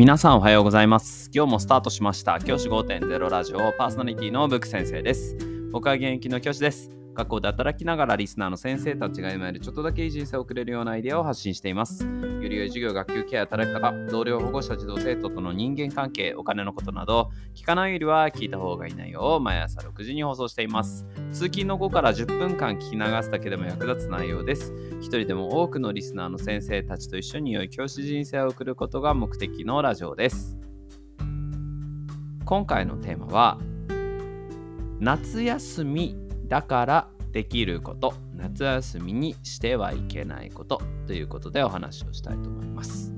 皆さんおはようございます。今日もスタートしました。教師5.0ラジオパーソナリティのブック先生です。僕は現役の教師です。学校で働きながらリスナーの先生たちが今よりちょっとだけいい人生を送れるようなアイデアを発信しています。より良い授業、学級ケア、働き方、同僚、保護者、児童、生徒との人間関係、お金のことなど、聞かないよりは聞いた方がいい内容を毎朝6時に放送しています。通勤の後から10分間聞き流すだけでも役立つ内容です。一人でも多くのリスナーの先生たちと一緒に良い教師人生を送ることが目的のラジオです。今回のテーマは夏休みだからできること夏休みにしてはいけないことということでお話をしたいと思います。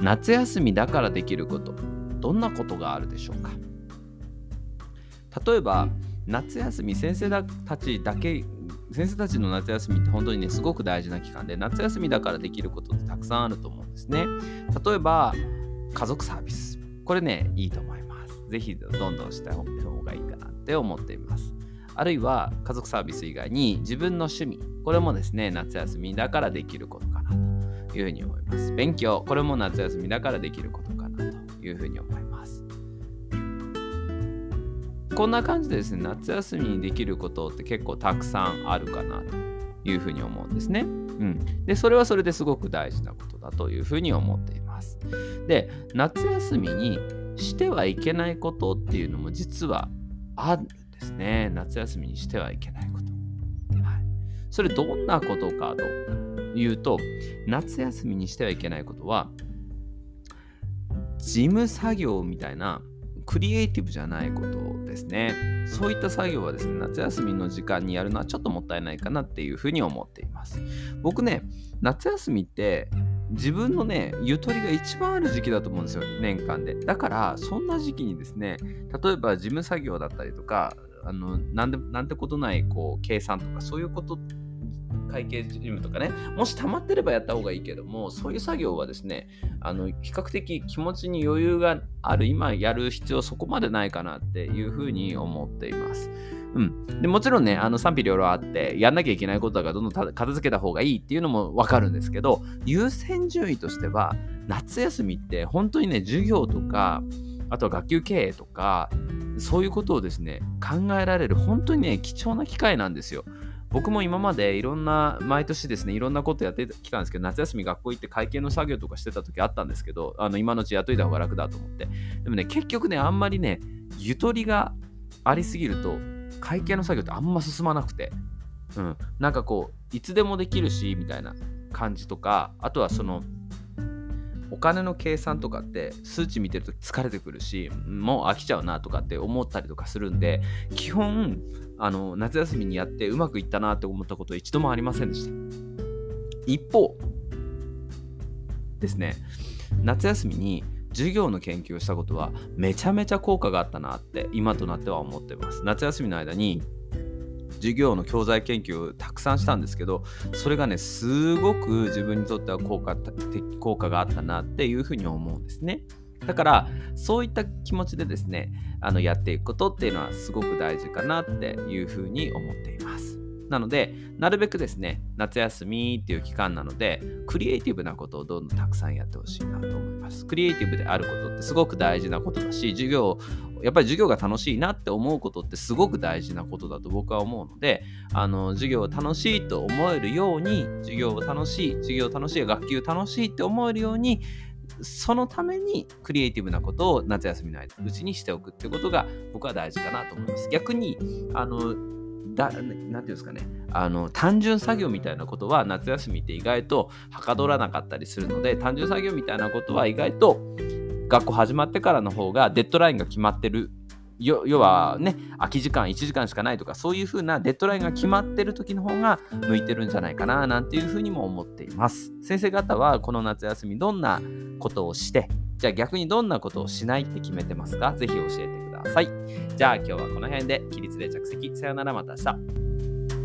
夏休みだからできることどんなことがあるでしょうか？例えば夏休み先生たちだけ先生たちの夏休みって本当にねすごく大事な期間で夏休みだからできることってたくさんあると思うんですね。例えば家族サービス。これねいいと思います。ぜひどんどんした方がいいかなって思っています。あるいは家族サービス以外に自分の趣味これもですね夏休みだからできることかなというふうに思います。勉強これも夏休みだからできることかなというふうに思います。こんな感じでですね夏休みにできることって結構たくさんあるかなというふうに思うんですね。うん、でそれはそれですごく大事なことだというふうに思っています。で夏休みにしてはいけないことっていうのも実はあるですね。夏休みにしてはいけないこと。はい、それどんなことかというと夏休みにしてはいけないことは事務作業みたいなクリエイティブじゃないことですね。そういった作業はですね、夏休みの時間にやるのはちょっともったいないかなっていうふうに思っています。僕ね、夏休みって自分のね、ゆとりが一番ある時期だと思うんですよ、年間で。だから、そんな時期にですね、例えば事務作業だったりとか、あのなんでなんてことないこう計算とかそういうこと会計事務とかね、もし溜まってればやった方がいいけども、そういう作業はですね、あの比較的気持ちに余裕がある、今やる必要そこまでないかなっていうふうに思っています。うん、でもちろんね、あの賛否両論あって、やんなきゃいけないことだからどんどん片付けた方がいいっていうのもわかるんですけど、優先順位としては、夏休みって本当にね、授業とか、あとは学級経営とか、そういうことをですね、考えられる本当にね、貴重な機会なんですよ。僕も今までいろんな、毎年ですね、いろんなことやってきたんですけど、夏休み学校行って会計の作業とかしてた時あったんですけど、あの今のうちやっといた方が楽だと思って。でもね、結局ね、あんまりね、ゆとりがありすぎると、会計の作業ってあんま進まなくて、うん、なんかこう、いつでもできるし、みたいな感じとか、あとはその、お金の計算とかって数値見てると疲れてくるしもう飽きちゃうなとかって思ったりとかするんで基本あの夏休みにやってうまくいったなって思ったこと一度もありませんでした。一方ですね夏休みに授業の研究をしたことはめちゃめちゃ効果があったなって今となっては思ってます。夏休みの間に授業の教材研究をたくさんしたんですけどそれがねすごく自分にとっては効果効果があったなっていうふうに思うんですね。だからそういった気持ちでですねあのやっていくことっていうのはすごく大事かなっていうふうに思っています。なのでなるべくですね夏休みっていう期間なのでクリエイティブなことをどんどんたくさんやってほしいなと思います。クリエイティブであることってすごく大事なことだし授業やっぱり授業が楽しいなって思うことってすごく大事なことだと僕は思うのであの授業を楽しいと思えるように授業を楽しい授業楽しい学級楽しいって思えるようにそのためにクリエイティブなことを夏休みのうちにしておくってことが僕は大事かなと思います。逆にあのだなんていうんですかねあの単純作業みたいなことは夏休みって意外とはかどらなかったりするので単純作業みたいなことは意外と学校始まってからの方がデッドラインが決まってる。要はね空き時間1時間しかないとかそういう風なデッドラインが決まってる時の方が向いてるんじゃないかななんていう風にも思っています。先生方はこの夏休みどんなことをしてじゃあ逆にどんなことをしないって決めてますか？ぜひ教えてください。じゃあ今日はこの辺で起立で着席。さよならまた明日。